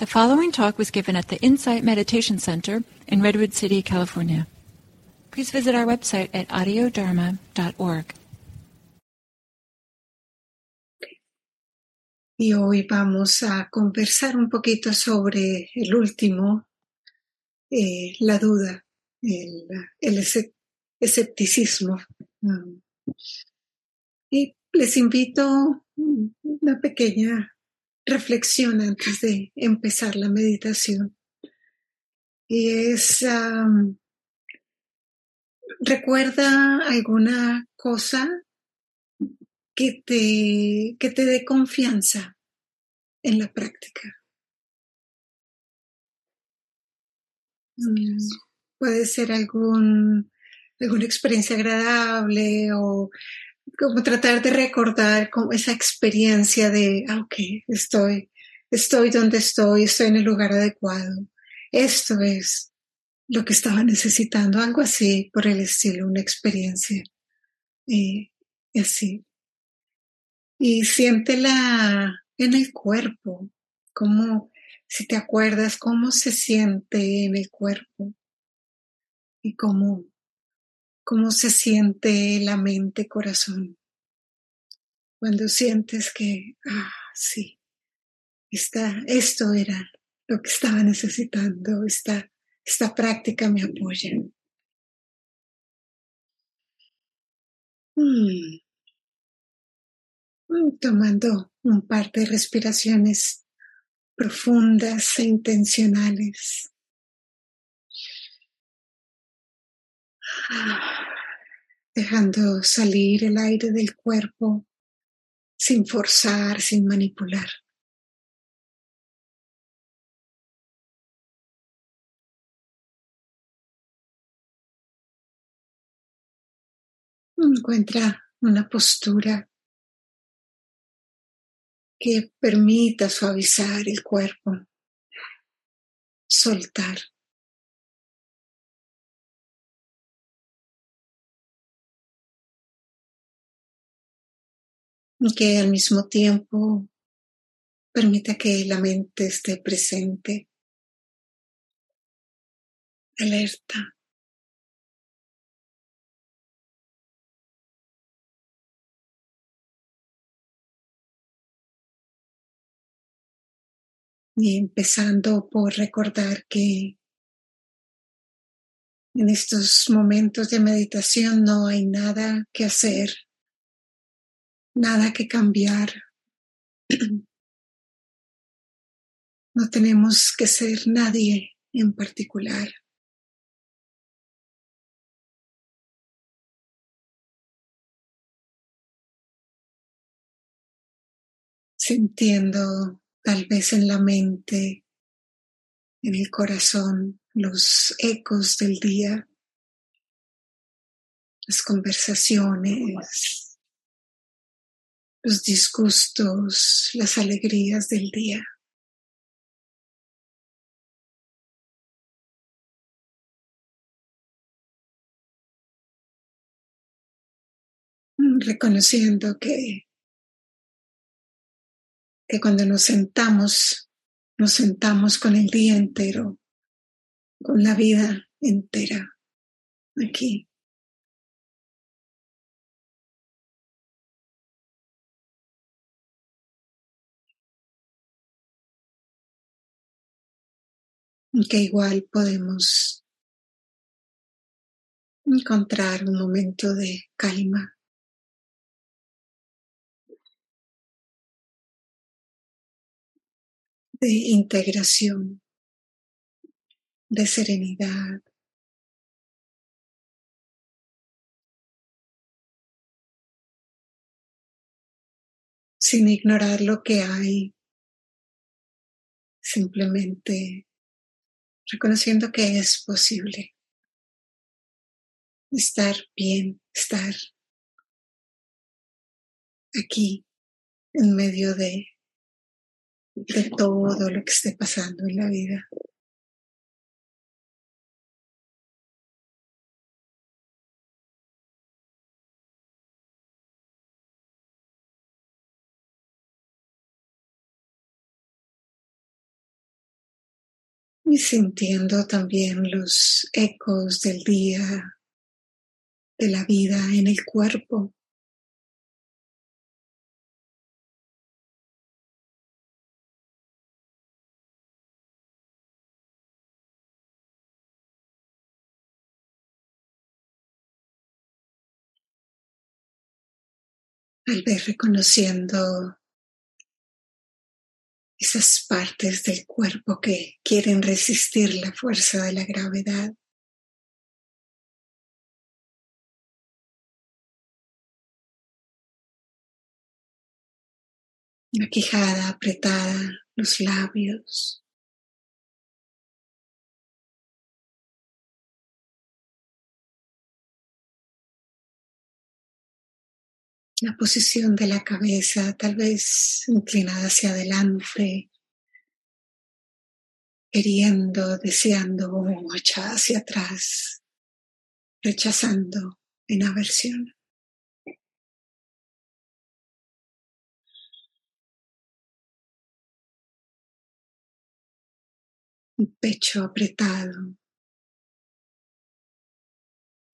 The following talk was given at the Insight Meditation Center in Redwood City, California. Please visit our website at audiodharma.org. Y hoy vamos a conversar un poquito sobre el último, eh, la duda, el, el escepticismo. Um, y les invito una pequeña reflexión antes de empezar la meditación. Y es, um, ¿recuerda alguna cosa que te, que te dé confianza en la práctica? Mm, puede ser algún, alguna experiencia agradable o como tratar de recordar como esa experiencia de, ah, ok, estoy, estoy donde estoy, estoy en el lugar adecuado. Esto es lo que estaba necesitando, algo así por el estilo, una experiencia y así. Y siéntela en el cuerpo, como si te acuerdas cómo se siente en el cuerpo y cómo cómo se siente la mente, corazón. Cuando sientes que, ah, sí, está, esto era lo que estaba necesitando, esta, esta práctica me apoya. Mm. Mm, tomando un par de respiraciones profundas e intencionales. Dejando salir el aire del cuerpo sin forzar, sin manipular. Encuentra una postura que permita suavizar el cuerpo, soltar. Que al mismo tiempo permita que la mente esté presente, alerta. Y empezando por recordar que en estos momentos de meditación no hay nada que hacer nada que cambiar. No tenemos que ser nadie en particular. Sintiendo tal vez en la mente, en el corazón, los ecos del día, las conversaciones, los disgustos, las alegrías del día. Reconociendo que, que cuando nos sentamos, nos sentamos con el día entero, con la vida entera aquí. Que igual podemos encontrar un momento de calma. de integración, de serenidad. sin ignorar lo que hay, simplemente reconociendo que es posible estar bien, estar aquí en medio de, de todo lo que esté pasando en la vida. Y sintiendo también los ecos del día, de la vida en el cuerpo. Tal vez reconociendo esas partes del cuerpo que quieren resistir la fuerza de la gravedad. La quijada apretada, los labios. La posición de la cabeza tal vez inclinada hacia adelante, queriendo, deseando o hacia atrás, rechazando en aversión. Pecho apretado,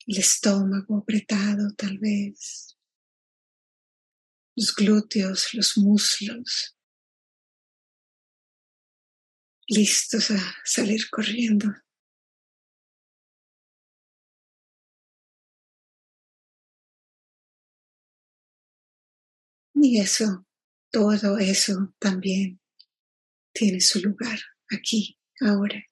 el estómago apretado tal vez los glúteos, los muslos, listos a salir corriendo. Y eso, todo eso también tiene su lugar aquí, ahora.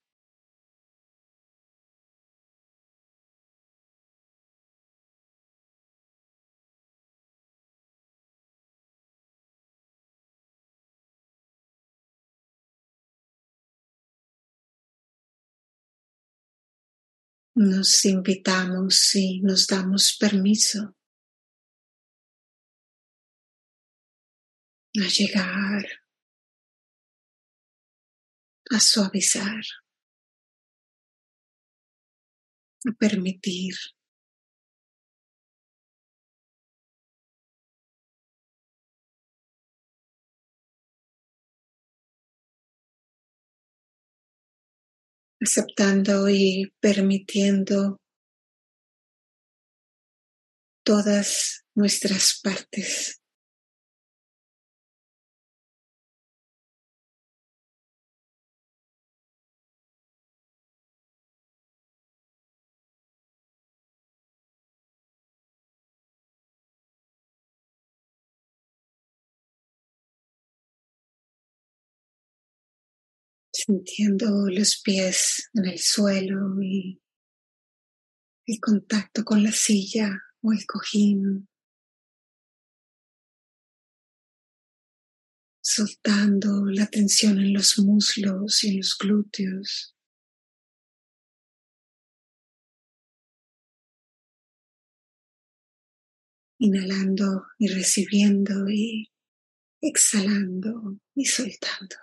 Nos invitamos y nos damos permiso a llegar, a suavizar, a permitir. Aceptando y permitiendo todas nuestras partes. Sintiendo los pies en el suelo y el contacto con la silla o el cojín, soltando la tensión en los muslos y en los glúteos. Inhalando y recibiendo y exhalando y soltando.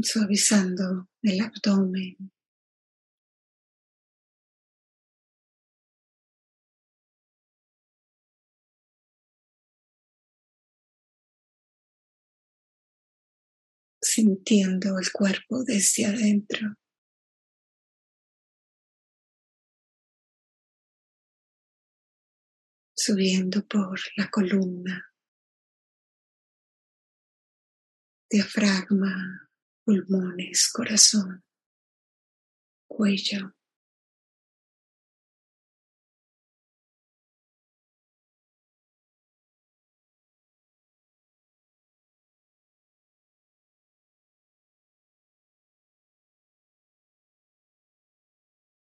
Suavizando el abdomen. Sintiendo el cuerpo desde adentro. Subiendo por la columna, diafragma, pulmones, corazón, cuello.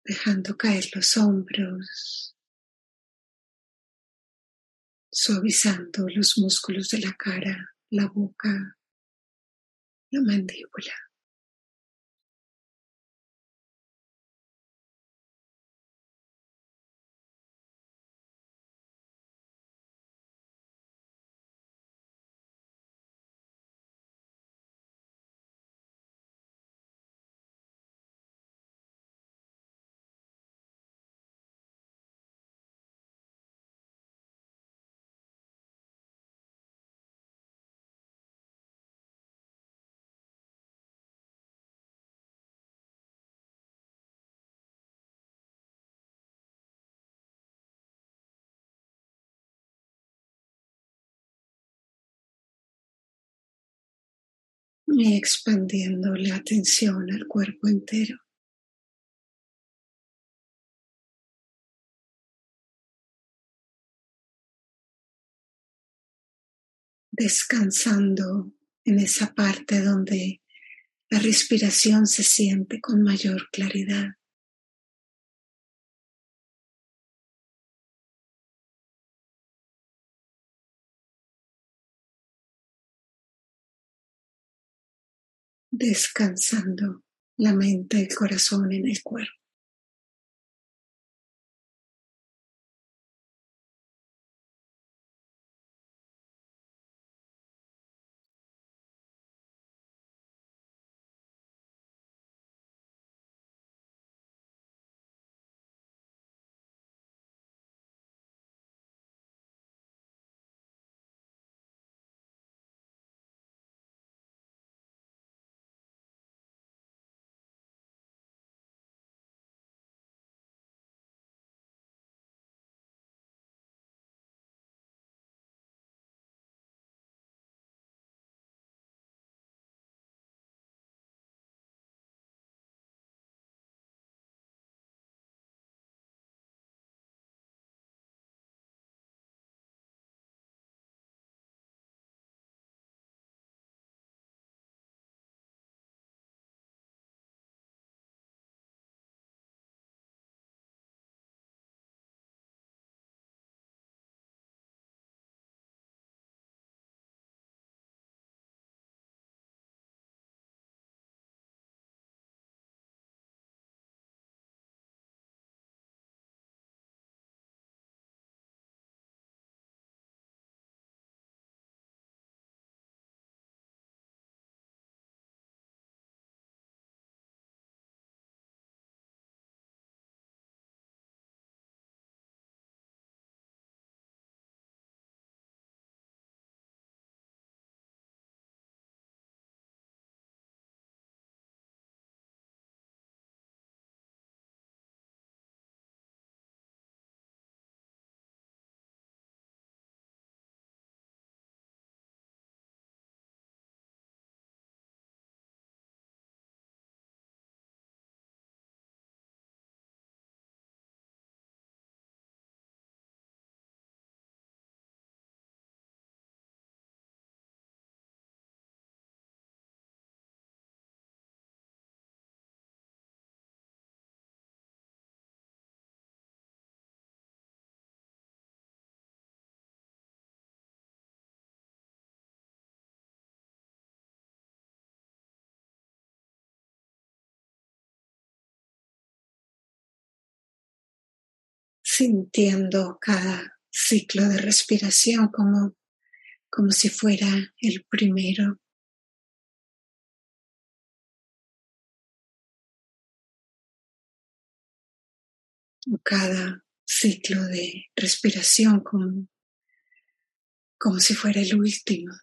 dejando caer los hombros, suavizando los músculos de la cara, la boca, la mandíbula. Y expandiendo la atención al cuerpo entero. Descansando en esa parte donde la respiración se siente con mayor claridad. Descansando la mente el corazón en el cuerpo. Sintiendo cada ciclo de respiración como, como si fuera el primero. Cada ciclo de respiración como, como si fuera el último.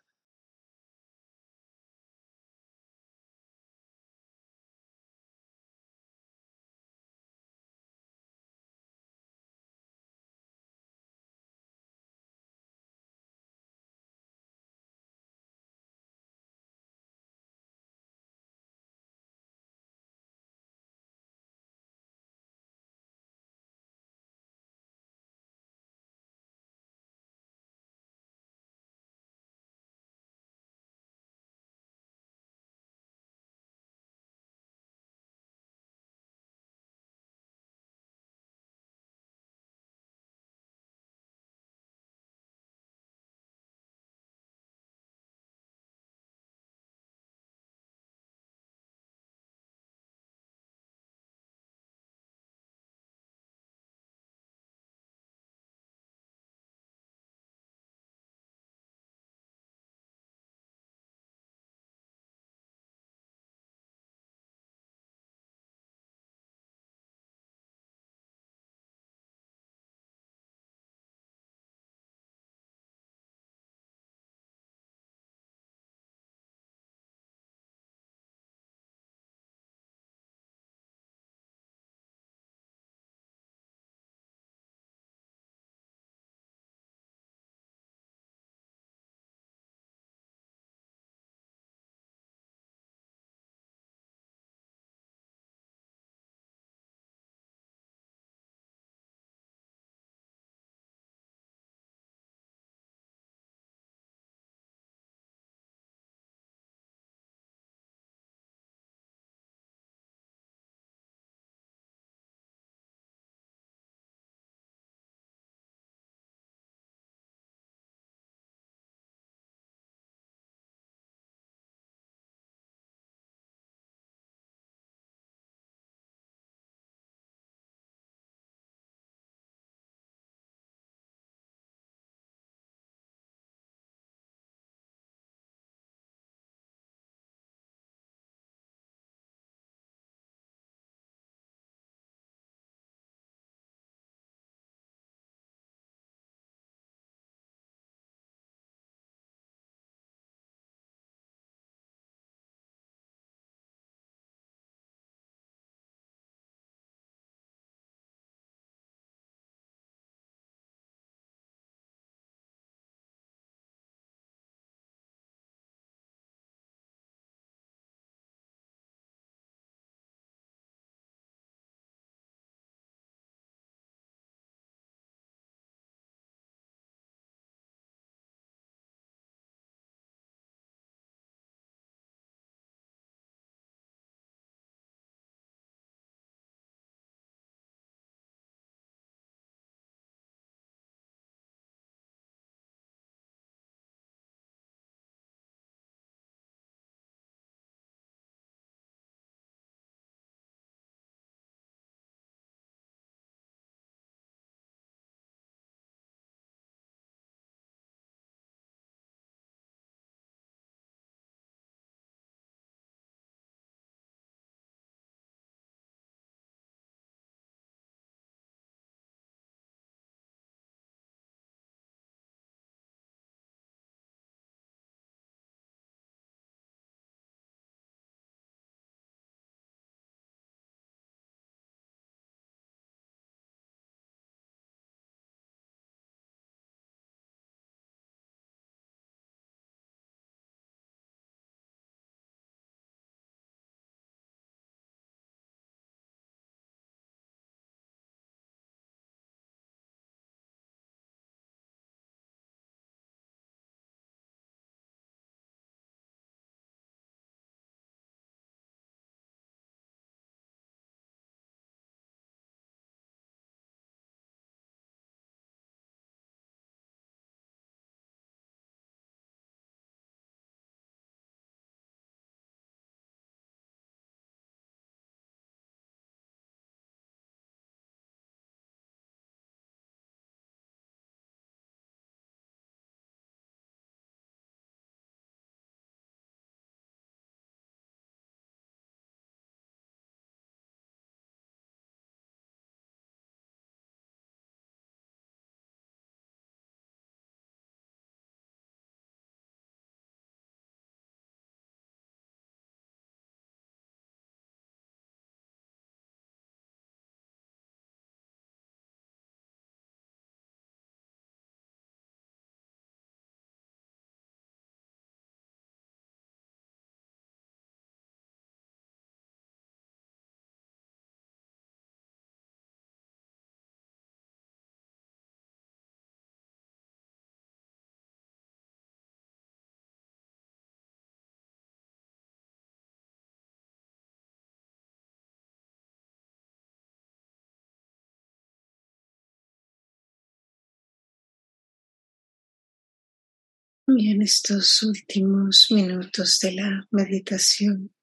Y en estos últimos minutos de la meditación,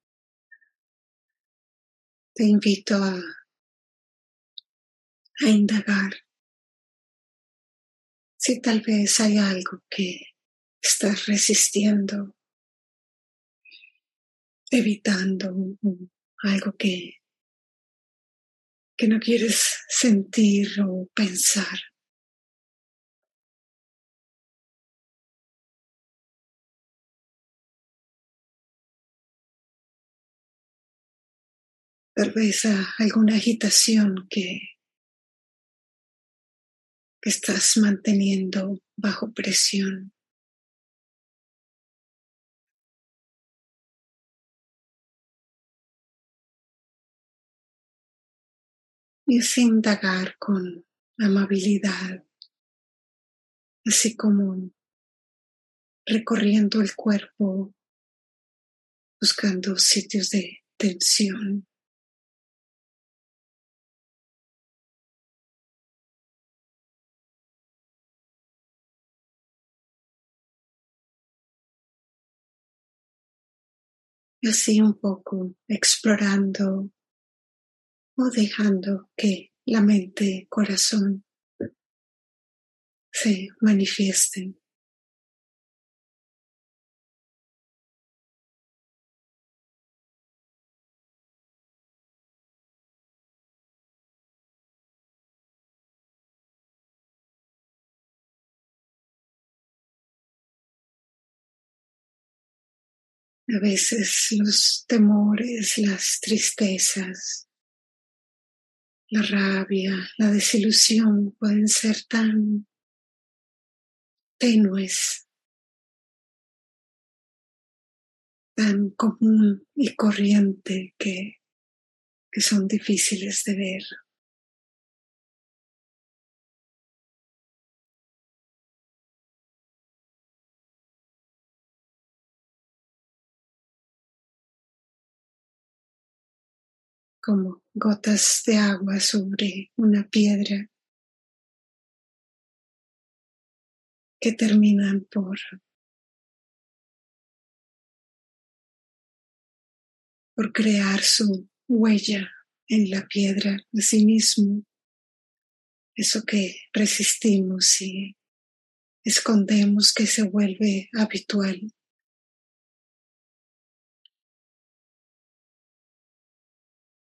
te invito a, a indagar si tal vez hay algo que estás resistiendo, evitando, algo que, que no quieres sentir o pensar. Tal vez alguna agitación que, que estás manteniendo bajo presión. Y es indagar con amabilidad, así como recorriendo el cuerpo, buscando sitios de tensión. Así un poco explorando o dejando que la mente y corazón se manifiesten. A veces los temores, las tristezas, la rabia, la desilusión pueden ser tan tenues, tan común y corriente que, que son difíciles de ver. Como gotas de agua sobre una piedra que terminan por por crear su huella en la piedra de sí mismo, eso que resistimos y escondemos que se vuelve habitual.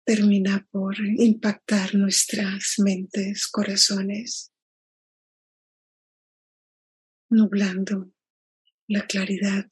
Termina por impactar nuestras mentes, corazones, nublando la claridad.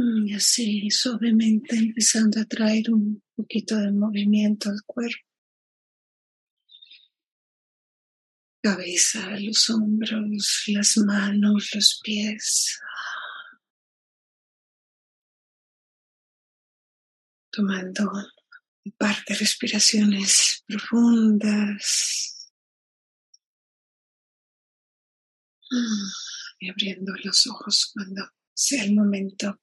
Y así suavemente empezando a traer un poquito de movimiento al cuerpo. Cabeza, los hombros, las manos, los pies. Tomando un par de respiraciones profundas. Y abriendo los ojos cuando sea el momento.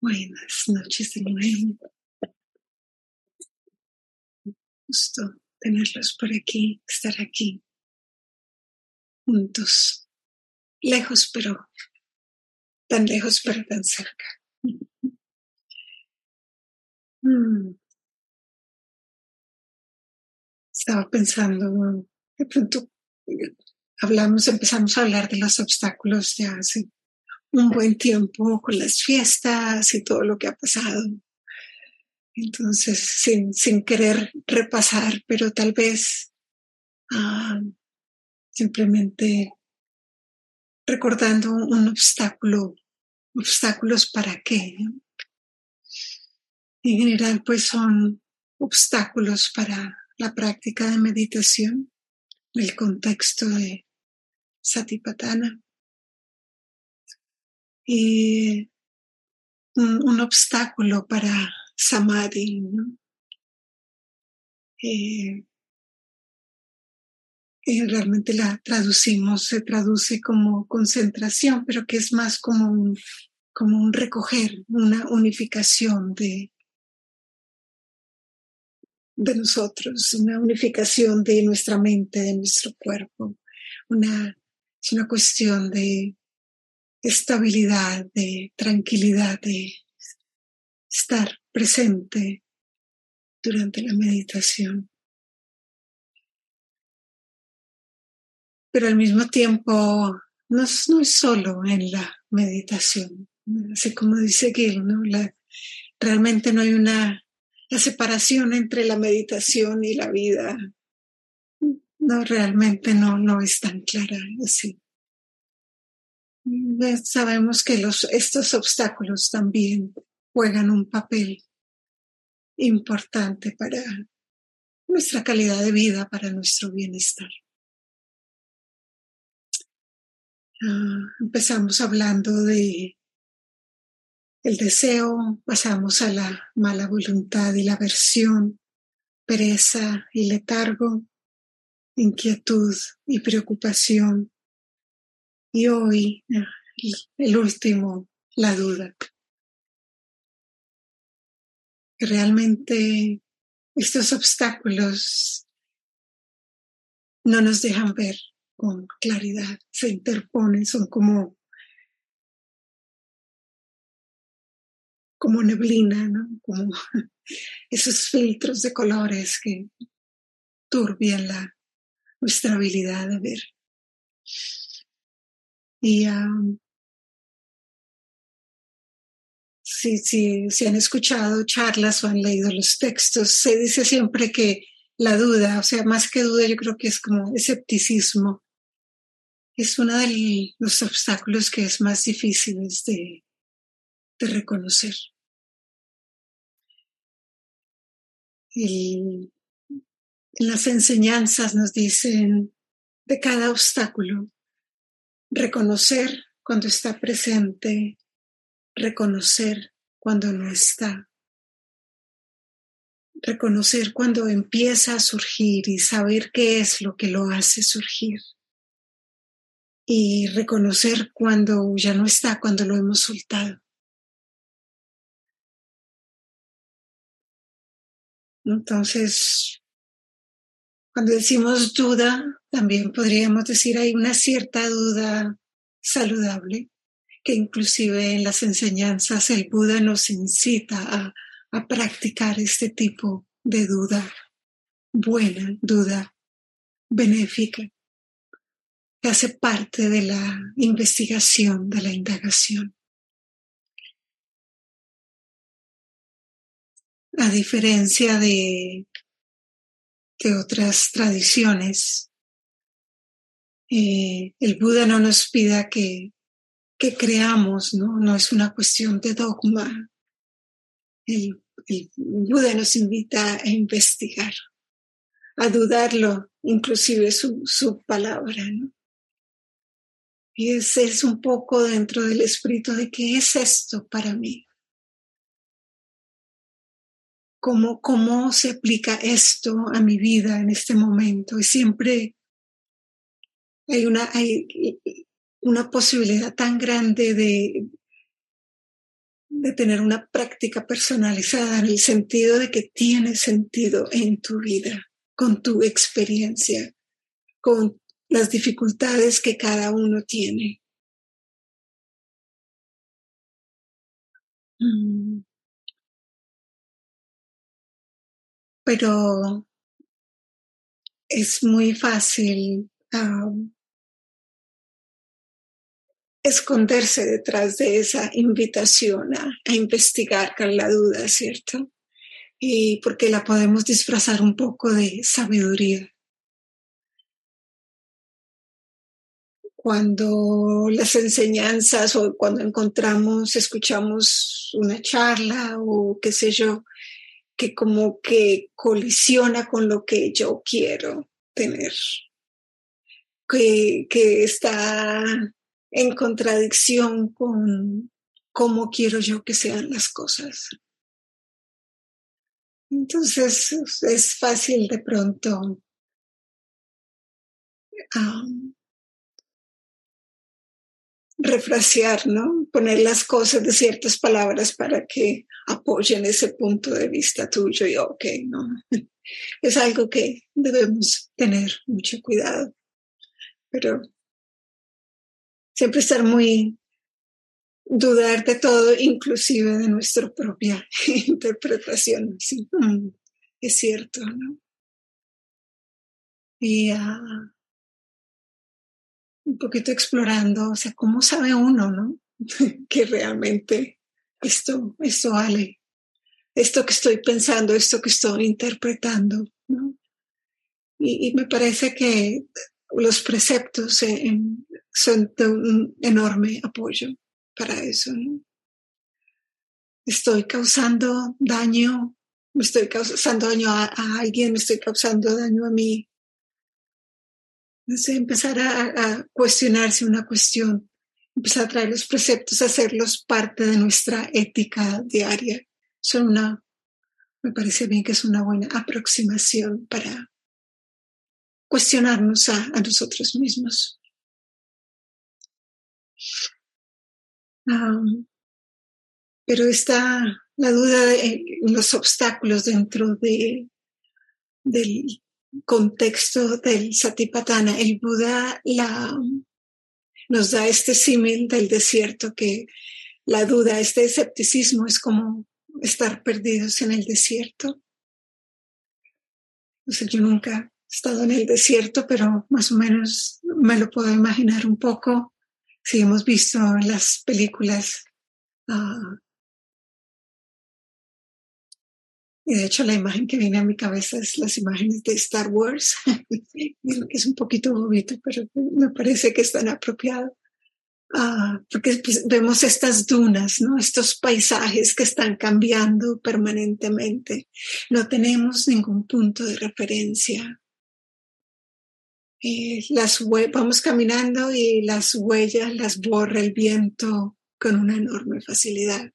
Buenas noches de nuevo. Gusto tenerlos por aquí, estar aquí, juntos, lejos pero tan lejos pero tan cerca. Mm. Estaba pensando, de pronto hablamos, empezamos a hablar de los obstáculos ya hace un buen tiempo con las fiestas y todo lo que ha pasado. Entonces, sin, sin querer repasar, pero tal vez ah, simplemente recordando un obstáculo, obstáculos para qué. En general, pues son obstáculos para la práctica de meditación, el contexto de Satipatthana. Y un, obstáculo para Samadhi. Eh, realmente la traducimos, se traduce como concentración, pero que es más como un, como un recoger, una unificación de, de nosotros, una unificación de nuestra mente, de nuestro cuerpo. Una, es una cuestión de estabilidad, de tranquilidad, de estar presente durante la meditación. Pero al mismo tiempo no es, no es solo en la meditación, así como dice Gil, realmente no hay una la separación entre la meditación y la vida. No, realmente no, no es tan clara así. Sabemos que los, estos obstáculos también juegan un papel importante para nuestra calidad de vida, para nuestro bienestar. Ah, empezamos hablando de el deseo, pasamos a la mala voluntad y la aversión, pereza y letargo, inquietud y preocupación. Y hoy, el último, la duda. realmente estos obstáculos no nos dejan ver con claridad, se interponen, son como como neblina, ¿no? Como esos filtros de colores que turbian la, nuestra habilidad de ver. Y si, si, si han escuchado charlas o han leído los textos, se dice siempre que la duda, o sea, más que duda, yo creo que es como escepticismo, es uno de los obstáculos que es más difíciles de, reconocer. Y las enseñanzas nos dicen de cada obstáculo, reconocer cuando está presente, reconocer cuando no está, reconocer cuando empieza a surgir y saber qué es lo que lo hace surgir. Y reconocer cuando ya no está, cuando lo hemos soltado. Entonces, cuando decimos duda, también podríamos decir hay una cierta duda saludable, que inclusive en las enseñanzas el Buda nos incita a, a practicar este tipo de duda buena, duda benéfica. Que hace parte de la investigación, de la indagación. A diferencia de, de otras tradiciones, eh, el Buda no nos pida que, que creamos, ¿no? No es una cuestión de dogma. El, el Buda nos invita a investigar, a dudarlo, inclusive su, su palabra, ¿no? Y ese es un poco dentro del espíritu de qué es esto para mí. ¿Cómo, ¿Cómo se aplica esto a mi vida en este momento? Y siempre hay una, hay una posibilidad tan grande de, de tener una práctica personalizada en el sentido de que tiene sentido en tu vida, con tu experiencia, con las dificultades que cada uno tiene. Mm. Pero es muy fácil esconderse detrás de esa invitación a, a, investigar con la duda, ¿cierto? Y porque la podemos disfrazar un poco de sabiduría. Cuando las enseñanzas o cuando encontramos, escuchamos una charla o qué sé yo, que como que colisiona con lo que yo quiero tener, que, que está en contradicción con cómo quiero yo que sean las cosas. Entonces es fácil de pronto refrasear, ¿no? Poner las cosas de ciertas palabras para que apoyen ese punto de vista tuyo y ok, ¿no? Es algo que debemos tener mucho cuidado, pero siempre estar muy dudar de todo, inclusive de nuestra propia interpretación. Sí, es cierto, ¿no? Y uh, un poquito explorando, o sea, ¿cómo sabe uno, no? que realmente esto, esto vale, esto que estoy pensando, esto que estoy interpretando, ¿no? Y, me parece que los preceptos son de un enorme apoyo para eso, ¿no? Estoy causando daño, me estoy causando daño a alguien, me estoy causando daño a mí, empezar a, cuestionarse una cuestión, empezar a traer los preceptos, hacerlos parte de nuestra ética diaria. Una, me parece bien que es una buena aproximación para cuestionarnos a, nosotros mismos. pero está la duda de los obstáculos dentro de, del, contexto del Satipatthana, el Buda nos da este símil del desierto que la duda, este escepticismo es como estar perdidos en el desierto. yo nunca he estado en el desierto, pero más o menos me lo puedo imaginar un poco. Si hemos visto las películas uh, Y de hecho la imagen que viene a mi cabeza es las imágenes de Star Wars, es un poquito bobito, pero me parece que es tan apropiado. Ah, porque pues, vemos estas dunas, ¿no? estos paisajes que están cambiando permanentemente. No tenemos ningún punto de referencia. Las vamos caminando y las huellas las borra el viento con una enorme facilidad.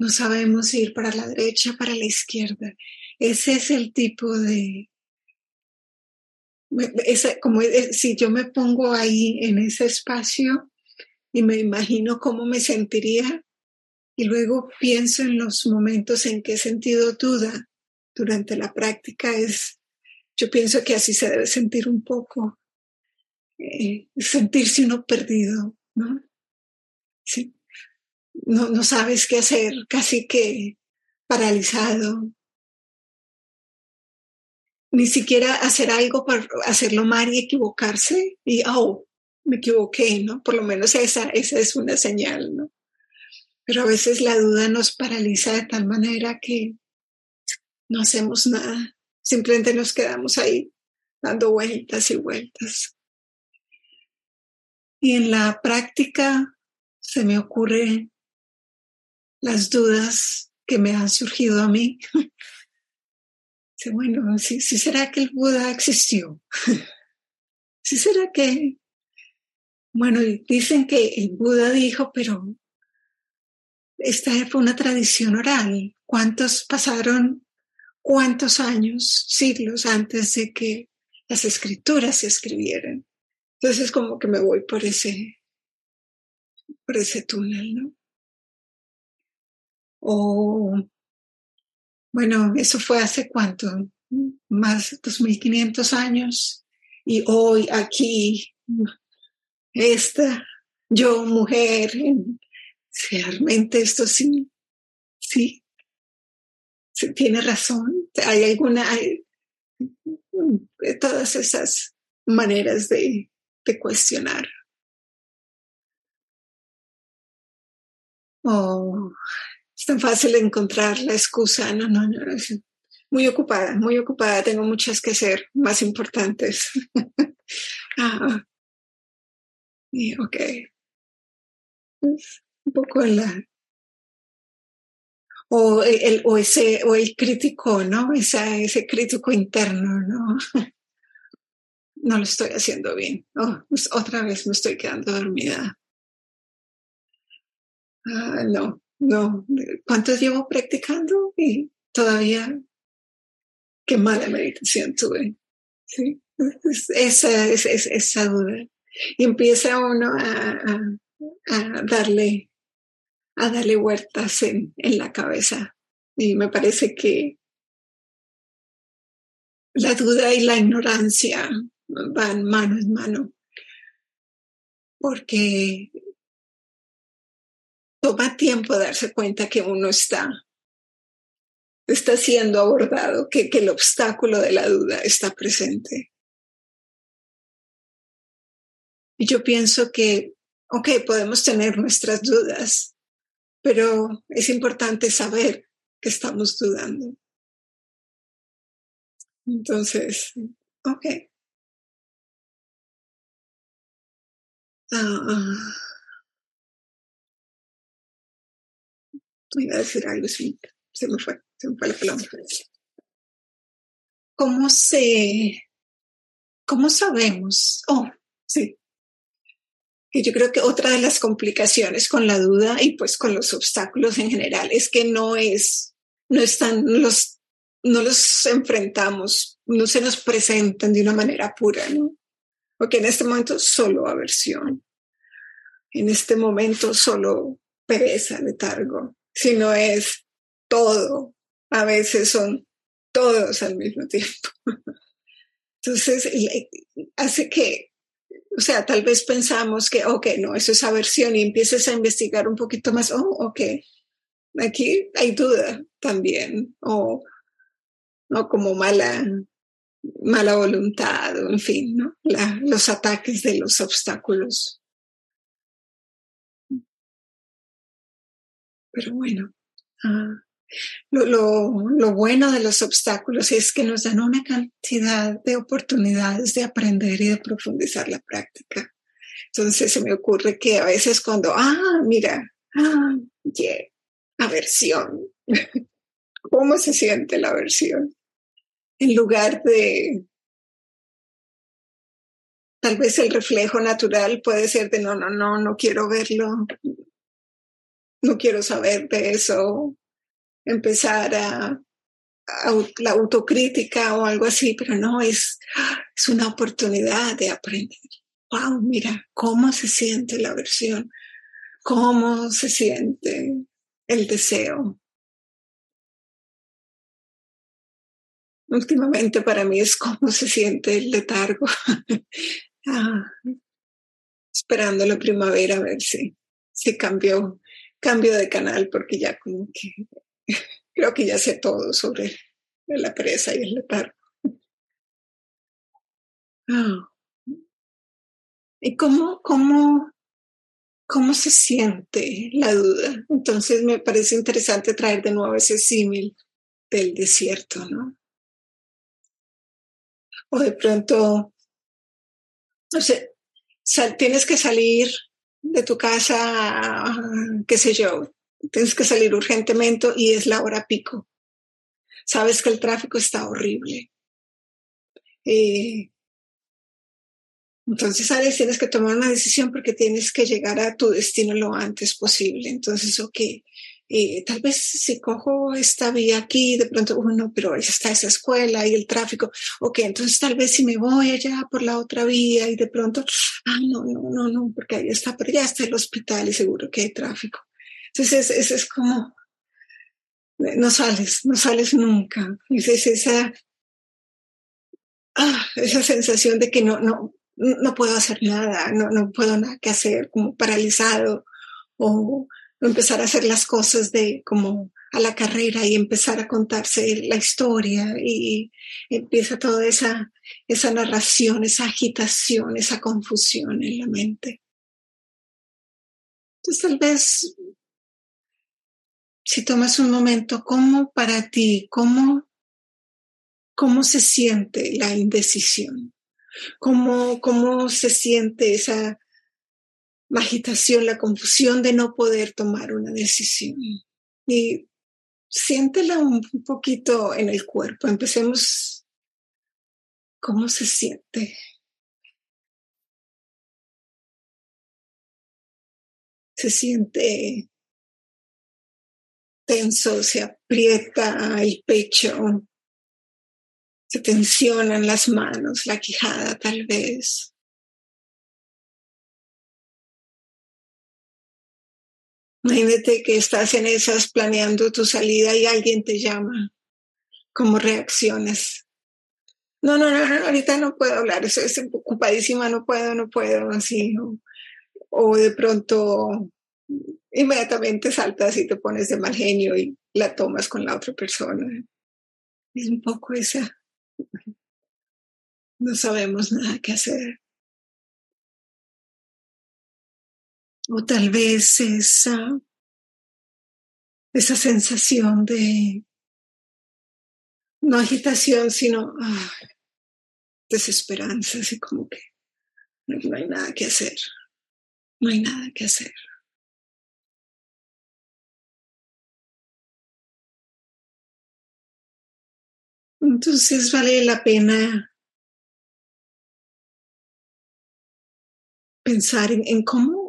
No sabemos ir para la derecha, para la izquierda. Ese es el tipo de... como si yo me pongo ahí en ese espacio y me imagino cómo me sentiría y luego pienso en los momentos en que he sentido duda durante la práctica, es, yo pienso que así se debe sentir un poco, eh, sentirse uno perdido, ¿no? Sí no, no sabes qué hacer, casi que paralizado. ni siquiera hacer algo para hacerlo mal y equivocarse y, oh, me equivoqué, ¿no? Por lo menos esa, esa es una señal, ¿no? Pero a veces la duda nos paraliza de tal manera que no hacemos nada, simplemente nos quedamos ahí dando vueltas y vueltas. Y en la práctica se me ocurren las dudas que me han surgido a mí. bueno, si será que el Buda existió? si será que bueno, dicen que el Buda dijo, pero esta fue una tradición oral. ¿Cuántos pasaron, cuántos años, siglos antes de que las escrituras se escribieran? Entonces como que me voy por ese, por ese túnel, ¿no? O, bueno, eso fue hace cuánto, más de 2500 años. Y hoy aquí esta, yo mujer, realmente esto sí, sí, sí tiene razón. Hay alguna, hay, todas esas maneras de, cuestionar. Oh, tan fácil encontrar la excusa. No, no, no. Muy ocupada, muy ocupada. Tengo muchas que hacer, más importantes. ah, y ok. un poco la. O el, o ese, o el crítico, ¿no? Esa, ese crítico interno, ¿no? No lo estoy haciendo bien. Oh, pues otra vez me estoy quedando dormida. Ah, no, no. ¿Cuánto llevo practicando? Y todavía, qué mala meditación tuve. Sí, esa, esa, esa duda y empieza uno a, darle a darle vueltas en, en la cabeza. Y me parece que la duda y la ignorancia van mano en mano, porque toma tiempo darse cuenta que uno está, está siendo abordado, que, que el obstáculo de la duda está presente. Y yo pienso que, ok, podemos tener nuestras dudas, pero es importante saber que estamos dudando. Entonces, ok. Uh, iba a decir algo, se me fue, se me fue la palabra. ¿Cómo se, cómo sabemos? Oh, sí, que yo creo que otra de las complicaciones con la duda y pues con los obstáculos en general es que no es, no están, los, no los enfrentamos, no se nos presentan de una manera pura, ¿no? Porque en este momento solo aversión, en este momento solo pereza, letargo, sino es todo, a veces son todos al mismo tiempo. Entonces, hace que o sea, tal vez pensamos que, ok, no, eso es aversión y empiezas a investigar un poquito más, oh, ok, aquí hay duda también, o no como mala, mala voluntad, o en fin, ¿no? los ataques de los obstáculos. Pero bueno, ah, lo, lo, bueno de los obstáculos es que nos dan una cantidad de oportunidades de aprender y de profundizar la práctica. Entonces se me ocurre que a veces cuando, ah, mira, ah, yeah, aversión. ¿Cómo se siente la aversión? En lugar de, tal vez el reflejo natural puede ser de no, no, no, no quiero verlo, no quiero saber de eso, empezar a, la autocrítica o algo así, pero no, es, es una oportunidad de aprender. Wow, mira, cómo se siente la aversión, cómo se siente el deseo. Últimamente para mí es cómo se siente el letargo. ah, esperando la primavera a ver si, si cambió, cambio de canal porque ya como que Creo que ya sé todo sobre la presa y el letargo. ¿Y cómo, cómo, cómo se siente la duda? Entonces me parece interesante traer de nuevo ese símil del desierto, ¿no? O de pronto, no sé, tienes que salir de tu casa, qué sé yo, tienes que salir urgentemente y es la hora pico. Sabes que el tráfico está horrible. Eh, entonces, sabes, tienes que tomar una decisión porque tienes que llegar a tu destino lo antes posible. Entonces, ok, eh, tal vez si cojo esta vía aquí, de pronto, uno, pero ahí está esa escuela y el tráfico. Ok, entonces tal vez si me voy allá por la otra vía y de pronto, ah, no, no, no, no, porque ahí está, pero ya está el hospital y seguro que hay tráfico. Entonces, es, es, como, no sales, no sales nunca. Es, esa, ah, esa sensación de que no, no, no puedo hacer nada, no, no puedo nada que hacer, como paralizado o empezar a hacer las cosas de como a la carrera y empezar a contarse la historia y empieza toda esa, esa narración, esa agitación, esa confusión en la mente. Entonces tal vez si tomas un momento, ¿cómo para ti, cómo, cómo se siente la indecisión? ¿Cómo, cómo se siente esa la agitación, la confusión de no poder tomar una decisión. Y siéntela un poquito en el cuerpo. Empecemos. ¿Cómo se siente? Se siente tenso, se aprieta el pecho, se tensionan las manos, la quijada tal vez. Imagínate que estás en esas planeando tu salida y alguien te llama. ¿Cómo reacciones? No, no, no, ahorita no puedo hablar, estoy, ocupadísima, no puedo, no puedo, así. O, de pronto inmediatamente saltas y te pones de mal genio y la tomas con la otra persona. Es un poco esa. No sabemos nada que hacer. O tal vez esa, esa sensación de no agitación, sino ah, desesperanza, así como que no hay nada que hacer, no hay nada que hacer. Entonces vale la pena pensar en cómo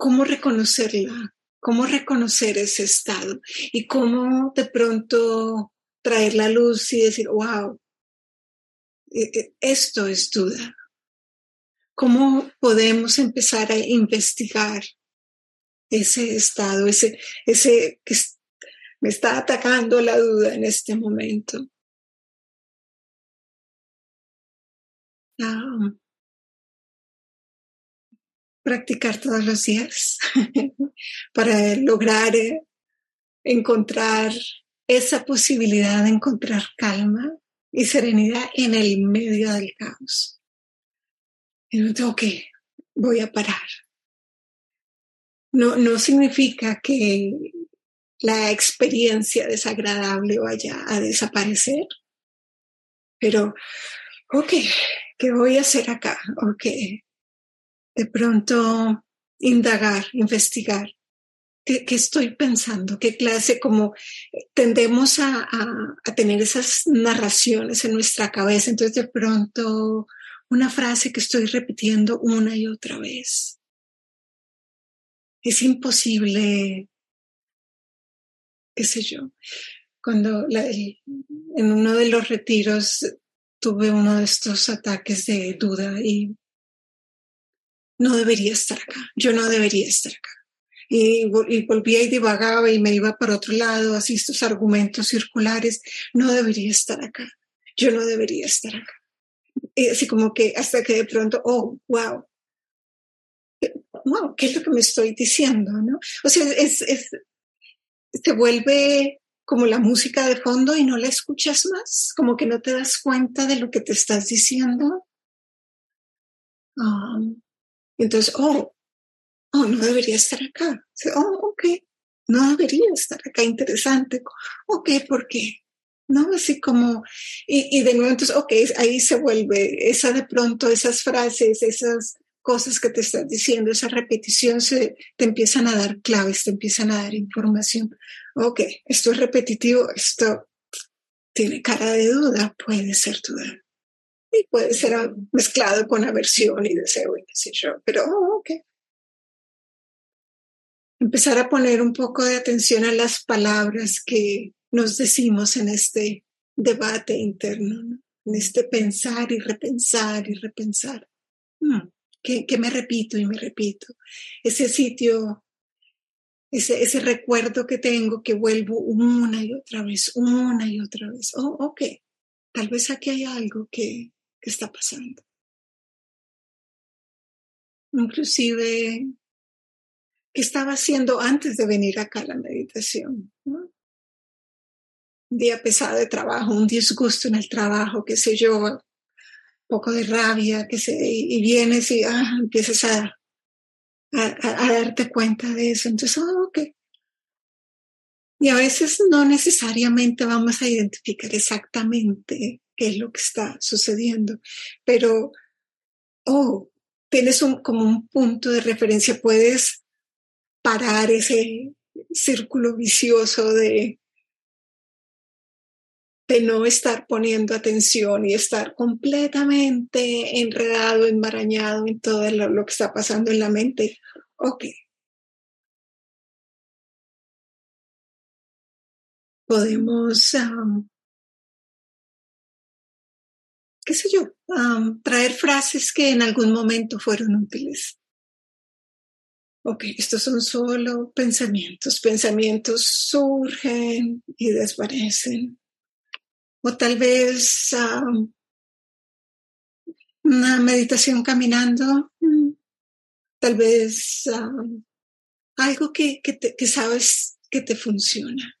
cómo reconocerla, cómo reconocer ese estado y cómo de pronto traer la luz y decir, wow, e, e, esto es duda. ¿Cómo podemos empezar a investigar ese estado, ese, ese que me está atacando la duda en este momento? Ah, practicar todos los días para lograr eh, encontrar esa posibilidad de encontrar calma y serenidad en el medio del caos. Y no tengo que, voy a parar. No, no significa que la experiencia desagradable vaya a desaparecer, pero, ok, ¿qué voy a hacer acá? Ok, de pronto indagar, investigar. ¿Qué, estoy pensando? ¿Qué clase? Como tendemos a, a, tener esas narraciones en nuestra cabeza, entonces de pronto una frase que estoy repitiendo una y otra vez. Es imposible, qué sé yo, cuando en uno de los retiros tuve uno de estos ataques de duda y no debería estar acá, yo no debería estar acá. Y, volvía y divagaba y me iba para otro lado, así estos argumentos circulares, no debería estar acá, yo no debería estar acá. Y así como que hasta que de pronto, oh, wow, wow, ¿qué es lo que me estoy diciendo? ¿no? O sea, es, se vuelve como la música de fondo y no la escuchas más, como que no te das cuenta de lo que te estás diciendo. Um, entonces, oh, oh, no debería estar acá. Oh, ok, no debería estar acá, interesante. Ok, ¿por qué? ¿no? Así como, y, y, de nuevo, entonces, ok, ahí se vuelve esa de pronto, esas frases, esas cosas que te estás diciendo, esa repetición, se, te empiezan a dar claves, te empiezan a dar información. Ok, esto es repetitivo, esto tiene cara de duda, puede ser duda. Y puede ser mezclado con aversión y deseo y qué sé yo, pero oh, ok. Empezar a poner un poco de atención a las palabras que nos decimos en este debate interno, en este pensar y repensar y repensar. Hmm, ¿Qué, me repito y me repito? Ese sitio, ese, ese recuerdo que tengo que vuelvo una y otra vez, una y otra vez. Oh, ok, tal vez aquí hay algo que, que está pasando. Inclusive, ¿qué estaba haciendo antes de venir acá a la meditación? un día pesado de trabajo, un disgusto en el trabajo, qué sé yo, un poco de rabia, que sé, y, vienes y ah, empiezas a, a, darte cuenta de eso. Entonces, oh, ok. Y a veces no necesariamente vamos a identificar exactamente qué es lo que está sucediendo, pero, oh, tienes un, como un punto de referencia, puedes parar ese círculo vicioso de de no estar poniendo atención y estar completamente enredado, enmarañado en todo lo, que está pasando en la mente. Ok. Podemos, qué sé yo, traer frases que en algún momento fueron útiles. Ok, estos son solo pensamientos. Pensamientos surgen y desvanecen o tal vez una meditación caminando, mm, tal vez algo que, que, sabes que te funciona.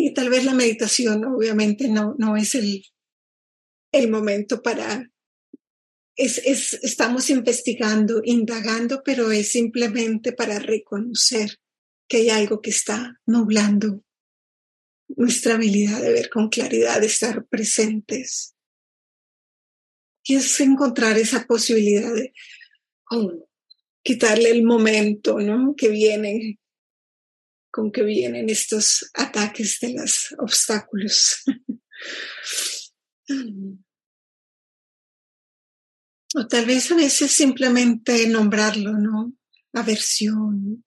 Y tal vez la meditación obviamente no, no es el, el momento para... Es, es, estamos investigando, indagando, pero es simplemente para reconocer que hay algo que está nublando nuestra habilidad de ver con claridad, de estar presentes. Y es encontrar esa posibilidad de oh, quitarle el momento, ¿no? Que viene, con que vienen estos ataques de los obstáculos. o tal vez a veces simplemente nombrarlo, ¿no? Aversión,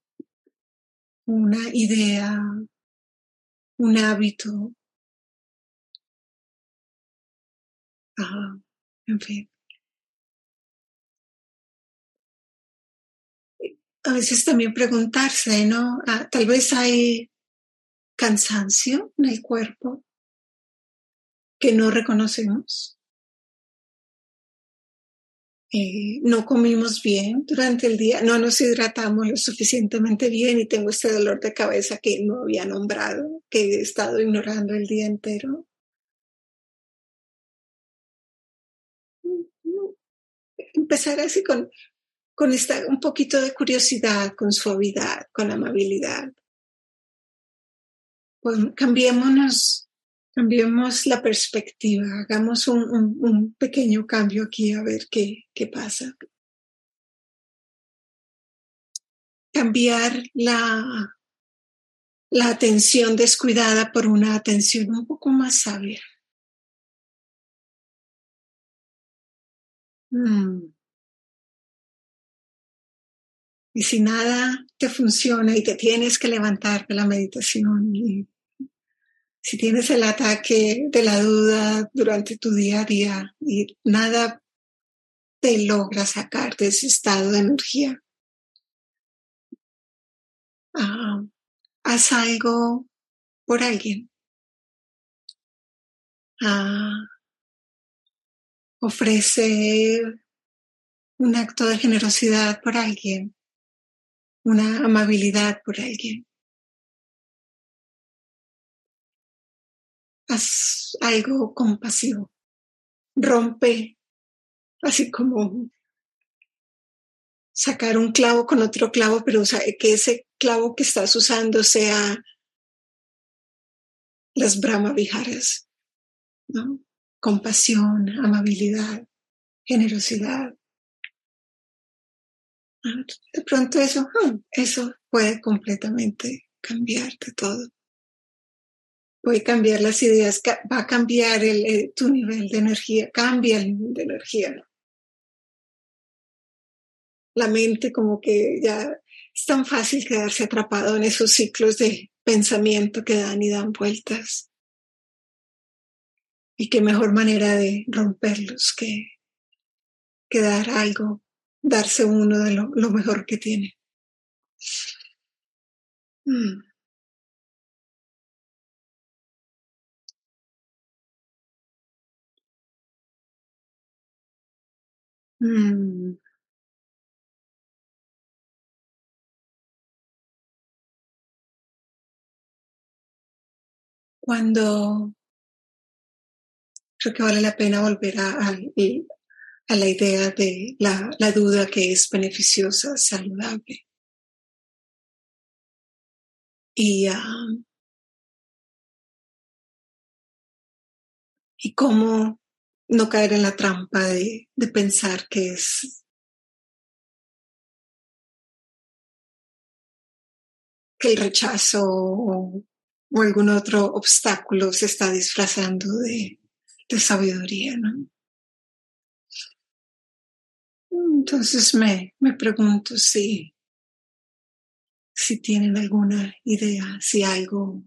una idea, un hábito. en fin. A veces también preguntarse, ¿no? Ah, tal vez hay cansancio en el cuerpo que no reconocemos. Eh, no comimos bien durante el día, no nos hidratamos lo suficientemente bien y tengo este dolor de cabeza que no había nombrado, que he estado ignorando el día entero. Empezar así con, con esta, un poquito de curiosidad, con suavidad, con amabilidad. Pues cambiémonos Cambiemos la perspectiva, hagamos un, pequeño cambio aquí a ver qué, qué pasa. Cambiar la, la atención descuidada por una atención un poco más sabia. Mm. Y si nada te funciona y te tienes que levantar de la meditación si tienes el ataque de la duda durante tu día a día y nada te logra sacar de ese estado de energía, ah, haz algo por alguien. Ah, ofrece un acto de generosidad por alguien, una amabilidad por alguien. Haz algo compasivo. Rompe, así como sacar un clavo con otro clavo, pero que ese clavo que estás usando sea las Brahma Viharas. Compasión, amabilidad, generosidad. De pronto eso, ah, eso puede completamente cambiarte todo. Puede cambiar las ideas, va a cambiar el, tu nivel de energía, cambia el nivel de energía. La mente como que ya es tan fácil quedarse atrapado en esos ciclos de pensamiento que dan y dan vueltas. Y qué mejor manera de romperlos que, que dar algo, darse uno de lo, mejor que tiene. Mm. Mm. Cuando creo que vale la pena volver a, a, la idea de la, duda que es beneficiosa, saludable. Y, um, y cómo no caer en la trampa de, pensar que es que el rechazo o, o algún otro obstáculo se está disfrazando de, de sabiduría, ¿no? Entonces me, me pregunto si, si tienen alguna idea, si algo,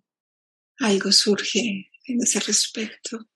algo surge en ese respecto.